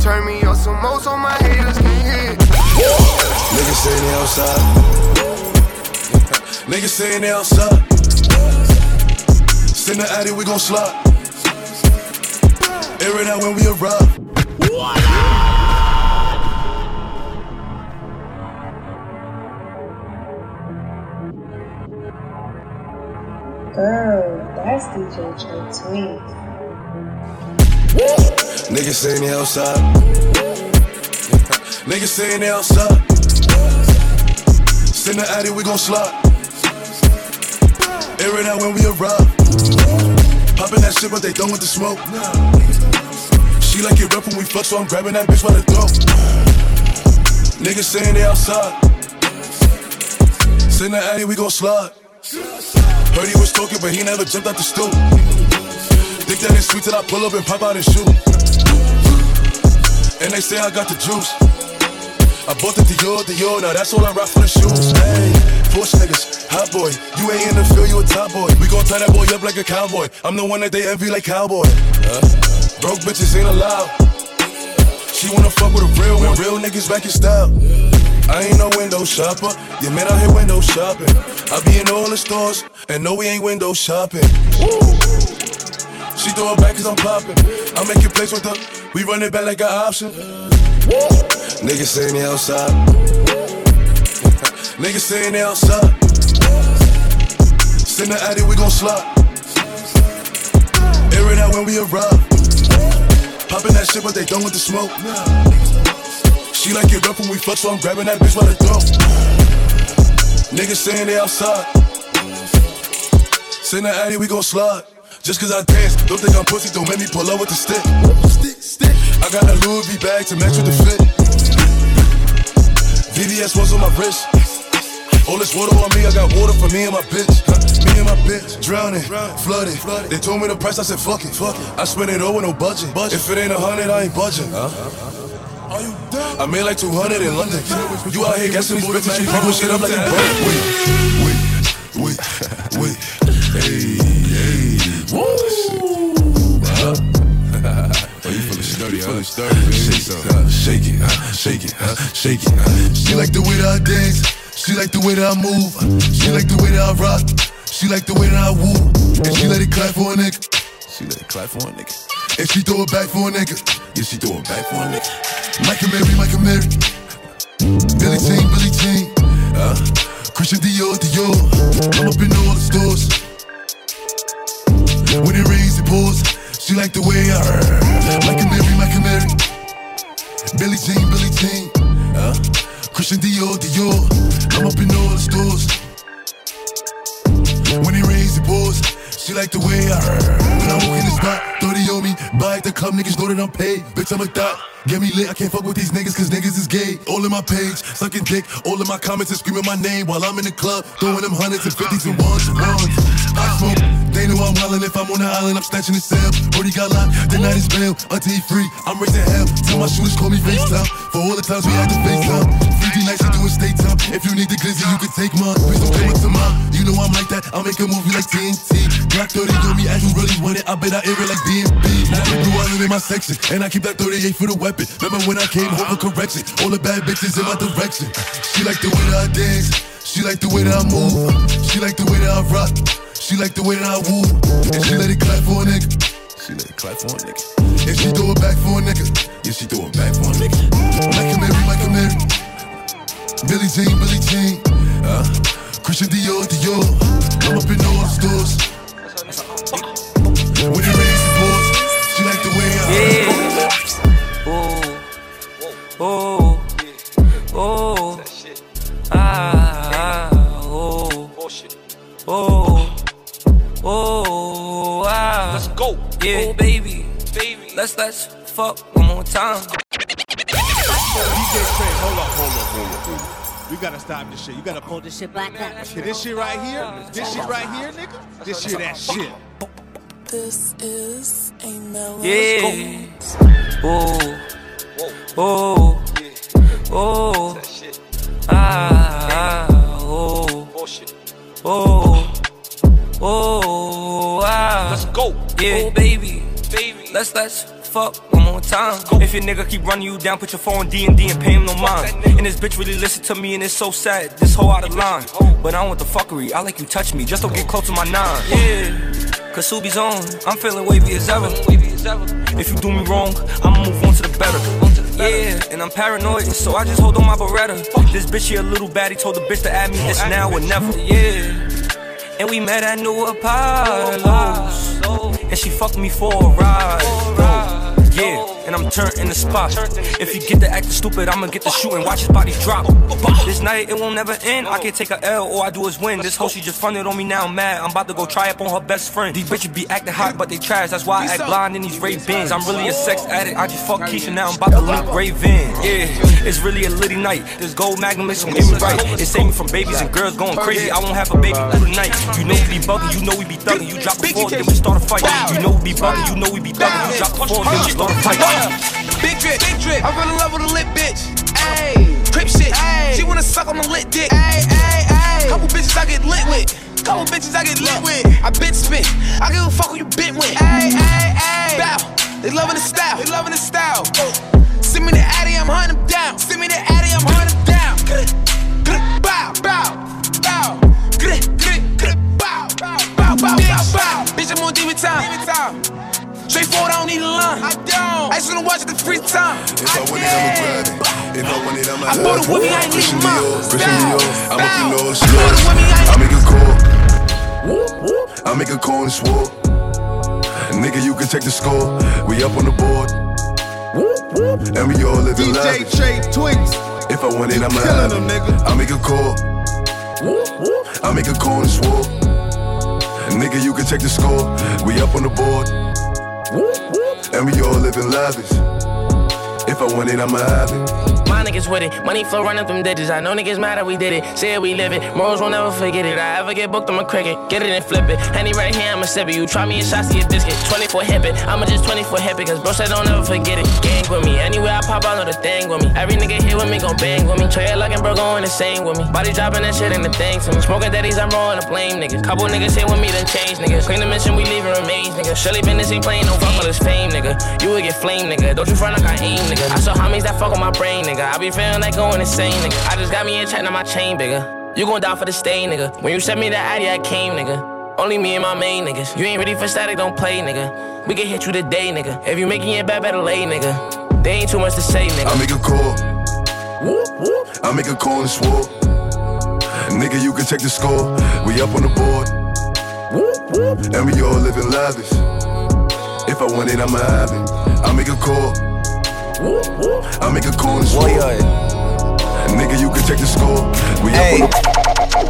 Turn me up some more so my haters can hear. Niggas saying they outside. Niggas saying they outside. Send the addy, we gon' slide. Air it out when we arrive. Girl, that's DJ Trey Tweet. Niggas saying they outside. Niggas saying they outside. Send the addy, we gon' slide. Air it out when we arrive. Poppin' that shit, but they done with the smoke. She like it rough when we fuck, so I'm grabbing that bitch by the throat. Niggas saying they outside. Send the addy, we gon' slide. Heard he was talking, but he never jumped out the stool. Think that it's sweet till I pull up and pop out and shoot. And they say I got the juice. I bought the Dior, Dior, now that's all I rock for the shoes. Hey, Porsche niggas, hot boy. You ain't in the field, you a top boy. We gon' tie that boy up like a cowboy. I'm the one that they envy like cowboy. Uh, broke bitches ain't allowed. She wanna fuck with a real one. Real niggas back in style. I ain't no window shopper. Your man out here window shopping. I be in all the stores, and no, we ain't window shopping. She throw it back cause I'm poppin'. I make it place with her. We run it back like an option. Niggas saying they outside. *laughs* Niggas saying they outside. Send the addy, we gon' slide. Air it out when we arrive. Poppin' that shit, but they done with the smoke. She like it rough when we fuck, so I'm grabbing that bitch by the throat. Niggas saying they outside. Send the addy, we gon' slide. Just cause I dance, don't think I'm pussy, don't make me pull up with the stick. Stick, stick. I got a Louis V bag to match with the fit. VVS ones on my wrist. All this water on me, I got water for me and my bitch. Me and my bitch, drowning, flooded. They told me the price, I said fuck it. Fuck it. I spend it all with no budget. If it ain't a hundred, I ain't budging. Are you done? I made like 200 in London. You out here guessing these bitches, you pump shit up like you broke. Wait, wait, wait, wait. Hey. Oh, you? Shake it, shake it, shake it, shake it. She like the way that I dance. She like the way that I move. She like the way that I rock. She like the way that I woo. And she let it clap for a nigga. She let it clap for a nigga. And she throw it back for a nigga. Yeah, she throw it back for a nigga. Mike Amiri, Mike Amiri. Billie Jean, Billie Jean. Uh, Christian Dior, Dior. I'm up in all the stores. When it rains, it pours. She like the way I Like a Mary, like a Mary. Billie Jean, Billie Jean. Uh, Christian Dior, Dior. I'm up in all the stores. When it rains, it pours. She like the way I When I walk in the spot, 30 on me. Buy at the club, niggas know that I'm paid. Bitch, I'm a thot. Get me lit, I can't fuck with these niggas cause niggas is gay. All in my page, sucking dick. All in my comments and screaming my name while I'm in the club. Throwing them hundreds and fifties and ones and ones. I smoke. They know I'm wildin' if I'm on the island, I'm snatching the cell. Brody got locked, the night is bail. Until he free, I'm raising hell. Tell my shooters call me FaceTime. For all the times we had to FaceTime. 3D nights, you doing state time. If you need the glizzy, you can take mine. Please don't come up to mine. You know I'm like that, I'll make a movie like TNT. Glock 30 on me, as you really want it. I bet I air it like DMB. Now the blue island in my section, and I keep that 38 for the weapon. Remember when I came home for correction? All the bad bitches in my direction. She like the way that I dance. She like the way that I move. She like the way that I rock. She like the way that I woo. And she let it clap for a nigga. She let it clap for a nigga. And she throw it back for a nigga. Yeah, she throw it back for a nigga. Mike Amiri, Mike Amiri. Billie Jean, Billie Jean. Uh, Christian Dior, Dior. I'm up in all the stores. When it Oh, oh, oh, ah, oh, oh, oh, ah. Let's go, yeah, oh, baby, baby. Let's let's fuck one more time. DJ Trey, hold up, hold up, hold up, hold up. We gotta stop this shit. You gotta pull this shit back up. This shit right here, this shit right here, nigga. This shit, that shit. This is a mellow. Yeah. Oh, oh, oh, ah, oh, oh, oh, ah. Let's go, yeah, oh, baby, baby. Let's let's fuck one more time. If your nigga keep running you down, put your phone D and D and pay him no mind. And this bitch really listen to me, and it's so sad. This whole out of line, but I don't want the fuckery. I like you touch me, just don't get close to my nine. Yeah. Cause Subi's on, I'm feeling wavy as ever. If you do me wrong, I'ma move on to the better. Yeah, and I'm paranoid, so I just hold on my Beretta. This bitch here a little baddie told the bitch to add me, it's now or never. Yeah, and we met at New Apollo's, and she fucked me for a ride. Yeah, and I'm turned in the spot. If you get to acting stupid, I'ma get to shooting. Watch his body drop. This night it won't never end. I can't take a L, all I do is win. This hoe she just fronted on me now. I'm mad. I'm about to go try up on her best friend. These bitches be acting hot, but they trash. That's why I act blind in these Ray Bans. I'm really a sex addict. I just fuck Keisha now. I'm about to link Raven. Yeah, it's really a litty night. This gold magnum is gon' get me right. It saved me from babies and girls going crazy. I won't have a baby through the night. You know we be bugging. You know we be thugging. You drop the four, then we start a fight. You know we be bugging. You know we be thugging. You drop the four, then we start a fight. Big drip, big drip. I fell in love with a lit bitch. Ayy, crip shit. Ayy, she wanna suck on my lit dick. Ayy, ayy, ayy. Couple bitches I get lit with. Couple bitches I get lit with. I bit spit. I give a fuck who you bit with. Ayy, ayy, ayy. Bow. They loving the style. They loving the style. Send me the Addy, I'm hunting them down. Send me the Addy, I'm hunting them down. Bow, bow, bow. Bow, bow, bow, bow, bow. Bitch, I'm on demon time. Straightforward, I don't need a line. I don't. I just wanna watch it the free time. If I, want it, I'ma grab it. If I want it, I'ma I bought it with I ain't leaving mine. I'm up in all the. I make a call. I make a call and swore. Nigga, you can check the score. We up on the board. And we all living DJ lavish. Trey Twinx. If I want it, I'ma have it. nigga. I make a call. I make a call and swore. Nigga, you can check the score. We up on the board. And we all living lavish. If I want it, I'ma have it. My niggas with it. Money flow running through digits. I know niggas mad that we did it. Say it, we live it. Morals will never forget it. I ever get booked, I'm a cricket. Get it and flip it. Henny right here, I'ma sip it. You try me a shot, see a biscuit. 24 hip it. I'ma just 24 hip it. Cause bro said don't ever forget it. Gang with me. Anywhere I pop, I know the thing with me. Every nigga here with me gon' bang with me. Trey like bro going insane with me. Body dropping that shit in the thing to me. Smoking daddies, I'm rolling the blame, nigga. Couple niggas here with me, then change, nigga. Clean the mission, we leaving remains, nigga. Shirley Business ain't playing no fuck with this fame, nigga. You would get flame, nigga. Don't you front like I aim, nigga. I saw homies that fuck with my brain, nigga. I be feeling like going insane, nigga. I just got me in check, now my chain bigger. You gon' die for the stay, nigga. When you sent me that ID, I came, nigga. Only me and my main niggas. You ain't ready for static, don't play, nigga. We can hit you today, nigga. If you making it bad, better lay, nigga. They ain't too much to say, nigga. I make a call. I make a call and swore. Nigga, you can check the score. We up on the board. And we all living lavish. If I want it, I'ma have it. I make a call. I make a and. Uh, Nigga, you can check the score. We Hey. up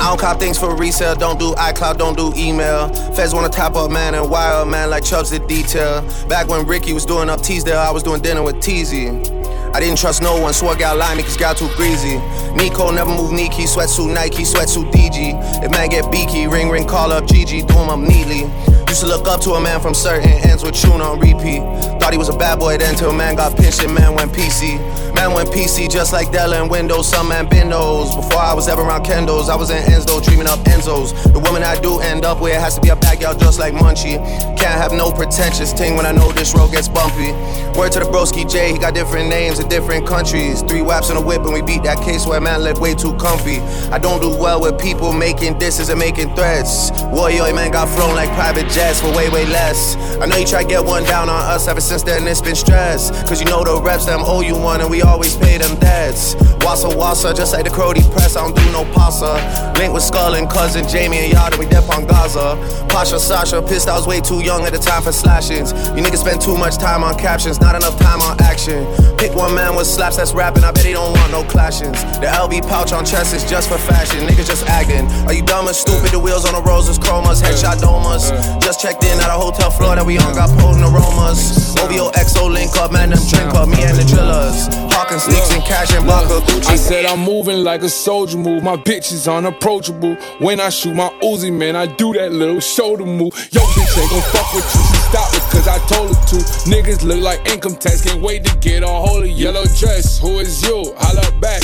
I don't cop things for resale, don't do iCloud, don't do email. Feds wanna top up, man, and wire man, like Chubbs did detail. Back when Ricky was doing up Teasdale, I was doing dinner with Teasy. I didn't trust no one, swore gal lie me cause gal too greasy. Nico never move Nike, sweatsuit Nike, sweatsuit DG. If man get beaky, ring ring, call up GG, do him up neatly. Used to look up to a man from certain ends with tune on repeat. Thought he was a bad boy then till man got pinched and man went PC. Man went PC just like Dell and Windows, some man those. Before I was ever around Kendos, I was in Enzo, dreaming up Enzos. The woman I do end up with has to be a backyard just like Munchie. Can't have no pretentious ting when I know this road gets bumpy. Word to the broski J, he got different names in different countries. Three waps in a whip and we beat that case where man lived way too comfy. I don't do well with people making disses and making threats. Warrior man got flown like private jets for way, way less. I know you try to get one down on us ever since then it's been stress. Cause you know the reps them owe you one and we always pay them debts. Wassa wassa, just like the Crody press, I don't do no pasta. Link with Skull and cousin Jamie and then we dep on Gaza. Pasha Sasha, pissed I was way too young at the time for slashings. You niggas spend too much time on captions, not enough time on action. Pick one man with slaps that's rapping, I bet he don't want no clashings. The LB pouch on chest is just for fashion, niggas just acting. Are you dumb and stupid? The wheels on the roses, chromas, headshot domas. Just checked in at a hotel floor that we on, got potent aromas. OVO XO link up, man, them drink up, me and the drillers. Hawking sneaks and cash and vodka, Gucci. I said I'm moving like a soldier move. My bitch is unapproachable. When I shoot my Uzi, man, I do that little shoulder move. Yo, bitch ain't gon' fuck with you. She stopped it cause I told her to. Niggas look like income tax. Can't wait to get a hold of you. Yellow dress, who is you? Holla back.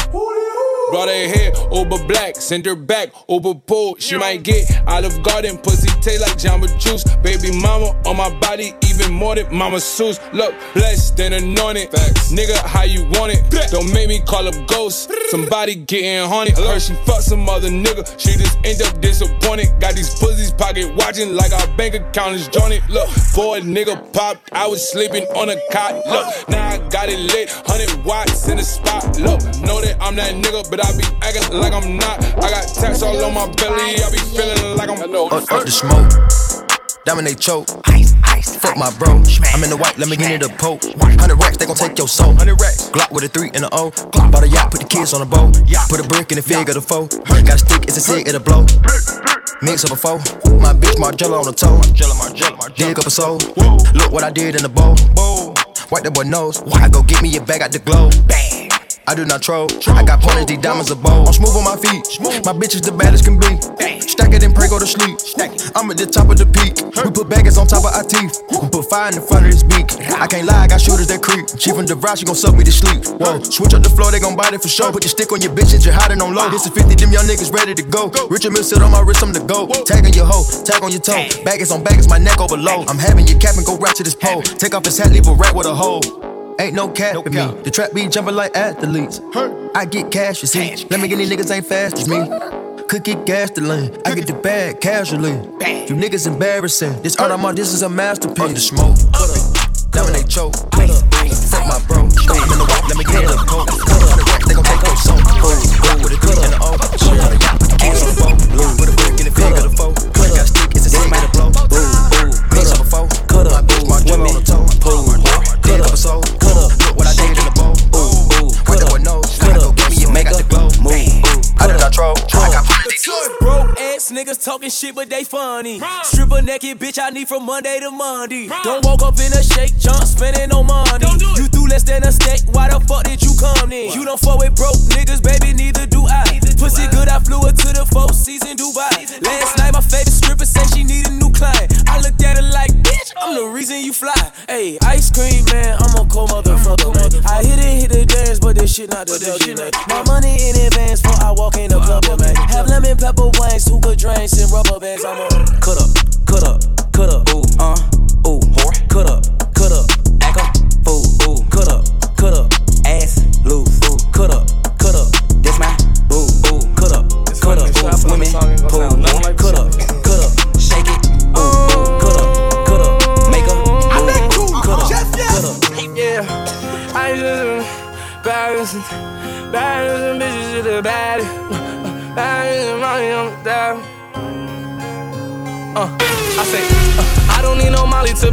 Brought her hair over black, send her back over pool. She might get Olive Garden, pussy taste like Jamba Juice. Baby mama on my body, even more than Mama Seuss. Look, blessed and anointed. Facts. Nigga, how you want it? Don't make me call up ghosts. Somebody getting haunted. Heard she fucked some other nigga. She just end up disappointed. Got these pussies pocket watching like our bank account is jointed. Look, boy, nigga popped. I was sleeping on a cot. Look, now I got it lit. 100 watts in the spot. Look, know that I'm that nigga, but I be acting like I'm not. I got tats all on my belly. I be feeling like I'm. Up, up the smoke. Dominate choke. Ice, ice, Fuck my bro. I'm in the white, let me get it a poke. 100 racks, they gon' take your soul. 100 racks. Glock with a 3 and a O. Bought a yacht, put the kids on a boat. Put a brick in the fig of the foe. Got a stick, it's a cig, it'll blow. Mix up a foe. My bitch Margiela on the toe. Margiela, Margiela, Margiela. Dig up a soul. Look what I did in the bowl. Wipe that boy nose. I go get me a bag out the globe. Bang. I do not troll. I got pointers, these diamonds are bold. I'm smooth on my feet. My bitch is the baddest can be. Stack it and pray, go to sleep. I'm at the top of the peak. We put baggers on top of our teeth. We put fire in the front of this beak. I can't lie, I got shooters that creep. She from DeVry, she gon' suck me to sleep. Whoa, switch up the floor, they gon' bite it for sure. Put your stick on your bitch, you're hiding on low. This is 50, them young niggas ready to go. Richard Mille sit on my wrist, I'm the go. Tag on your hoe, tag on your toe. Baggers on baggers, my neck over low. I'm having your cap and go right to this pole. Take off his hat, leave a rat with a hole. Ain't no cap in me. The trap be jumping like athletes. I get cash, you see. Let me get these niggas ain't fast as me. Could get gas. I get the bag casually. Bang. You niggas embarrassing. This art I'm on, this is a masterpiece. Up the smoke. Dominate choke. Fuck my bro. I'm in the white, let me get a coat. On the rack, they gon' take your soul. Ooh, with a three and a O. Kids on the boat. Put a brick in the fig of the foe. Got a stick, it's a stick made a blow. Mix up a foe. My bitch, my drip on the toe. Dig up a soul. I did not troll. I got Broke ass niggas talking shit, but they funny. Stripper naked bitch, I need from Monday to Monday. Don't walk up in a shake, jump, spending no money. You threw You less than a steak, why the fuck did you come then? You don't fuck with broke niggas, baby, neither do I. Pussy good, I flew her to the four season Dubai. Last night, my favorite stripper said she need a new client. I looked at her like, bitch, I'm the reason you fly. Hey, ice cream, man, I'm a cold motherfucker, man. I hit it, hit the dance, but this shit not the dougie, man. My money in advance before I walk in the club, man. Have lemon pepper wings, hookah drinks, and rubber bands. I'm a cut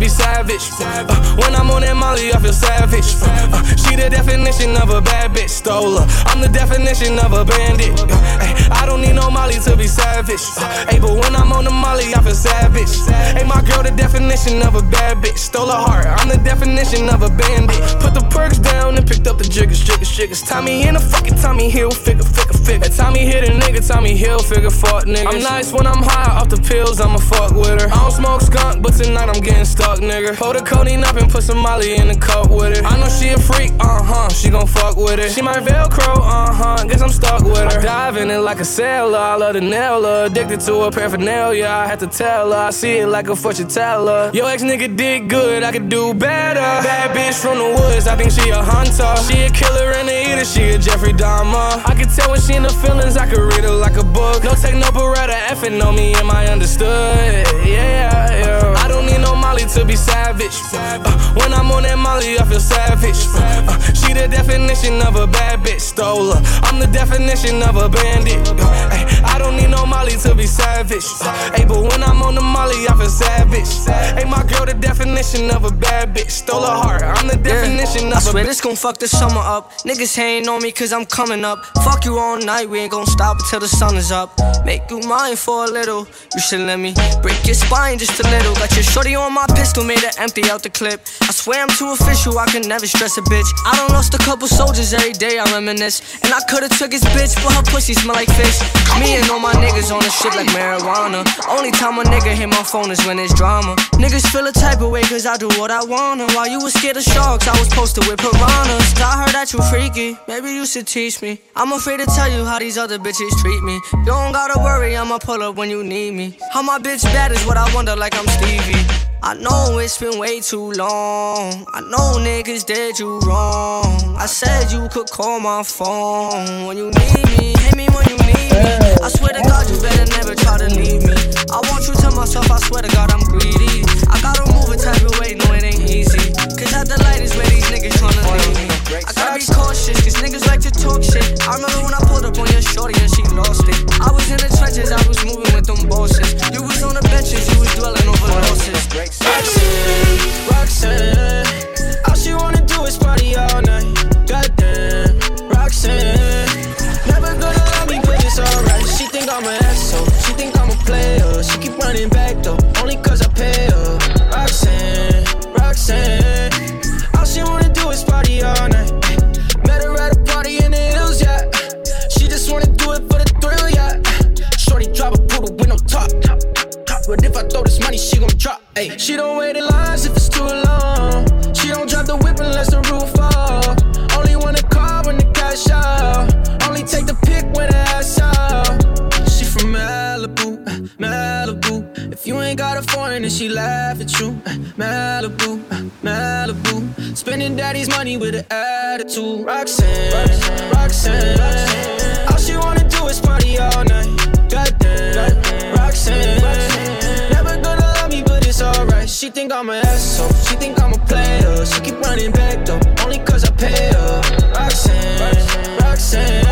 be savage. Uh, when I'm on that Molly, I feel savage. Uh, uh, she the definition of a bad bitch, stole her. I'm the definition of a bandit. Uh, ay, I don't need no Molly to be savage. Uh, hey, but when I'm on the Molly, I feel savage. Hey, my girl, the definition of a bad bitch, stole her heart. I'm the definition of a bandit. Put the perks down and picked up the jiggers, jiggers, jiggers. Tommy in a fucking Tommy Hill, figure, figure, figure. Tommy hit a nigga, Tommy Hill, figure, fuck nigga. I'm nice when I'm high off the pills, I'ma fuck with her. I don't smoke skunk, but tonight I'm getting stuck, nigga. Pour the codeine up and put some Molly in the cup with it. I know she a freak, uh huh, she gon' fuck with it. She my Velcro, uh huh, guess I'm stuck with her. I dive in it like a sailor, I love the nailer. Addicted to her paraphernalia, I had to tell her. I see it like a fortune teller. Yo, ex nigga did good, I could do better. Bad bitch from the woods, I think she a hunter. She a killer and a eater, she a Jeffrey Dahmer. I can tell when she in the feelings, I could read her like a book. No take no beretta, effing on me, am I understood? Yeah, yeah. I don't need no Molly to be savage. Uh, when I'm on that Molly, I feel savage. Uh, she the definition of a bad bitch, stole her. I'm the definition of a bandit. Uh, ay, I don't need no Molly to be savage. Uh, hey, but when I'm on the Molly, I feel savage. Hey, my girl, the definition of a bad bitch, stole her heart. I'm the definition I of a swear this gon' fuck the summer up. Niggas hating on me cause I'm coming up. Fuck you all night, we ain't gon' stop until the sun is up. Make you mine for a little. You should let me break your spine just a little. Got shorty on my pistol, made her empty out the clip. I swear I'm too official, I can never stress a bitch. I don't lost a couple soldiers every day, I reminisce. And I could've took his bitch, but her pussy smell like fish. Me and all my niggas on the shit like marijuana. Only time a nigga hit my phone is when it's drama. Niggas feel a type of way cause I do what I wanna. While you was scared of sharks, I was posted with piranhas. I heard that you freaky, maybe you should teach me. I'm afraid to tell you how these other bitches treat me. You don't gotta worry, I'ma pull up when you need me. How my bitch bad is what I wonder, like I'm Stevie. I know it's been way too long. I know niggas did you wrong. I said you could call my phone when you need me. Hit me when you need me. I swear to God, you better never try to leave me. I want you to myself, I swear to God, I'm greedy. I gotta move a type of way, no, it ain't easy. Cause at the light is where these niggas tryna leave me. I gotta be cautious, cause niggas like to talk shit. I remember when I pulled up on your shorty and she lost it. I was in the trenches, I was moving with them bosses. You was on the benches, you was dwelling over losses. Roxanne, Roxanne, all she wanna do is party all night. Goddamn, Roxanne, Ay. She don't wait in lines if it's too long. She don't drop the whip unless the roof off. Only wanna call when the cash out. Only take the pick when the ass out. She from Malibu, Malibu. If you ain't got a foreign, then she laugh at you. Malibu, Malibu. Spending daddy's money with an attitude. Roxanne, Roxanne. All she wanna do is party all night. Goddamn, Roxanne. I'm an asshole. She think I'm a player. She keep running back though, only cause I pay her. Roxanne, Roxanne.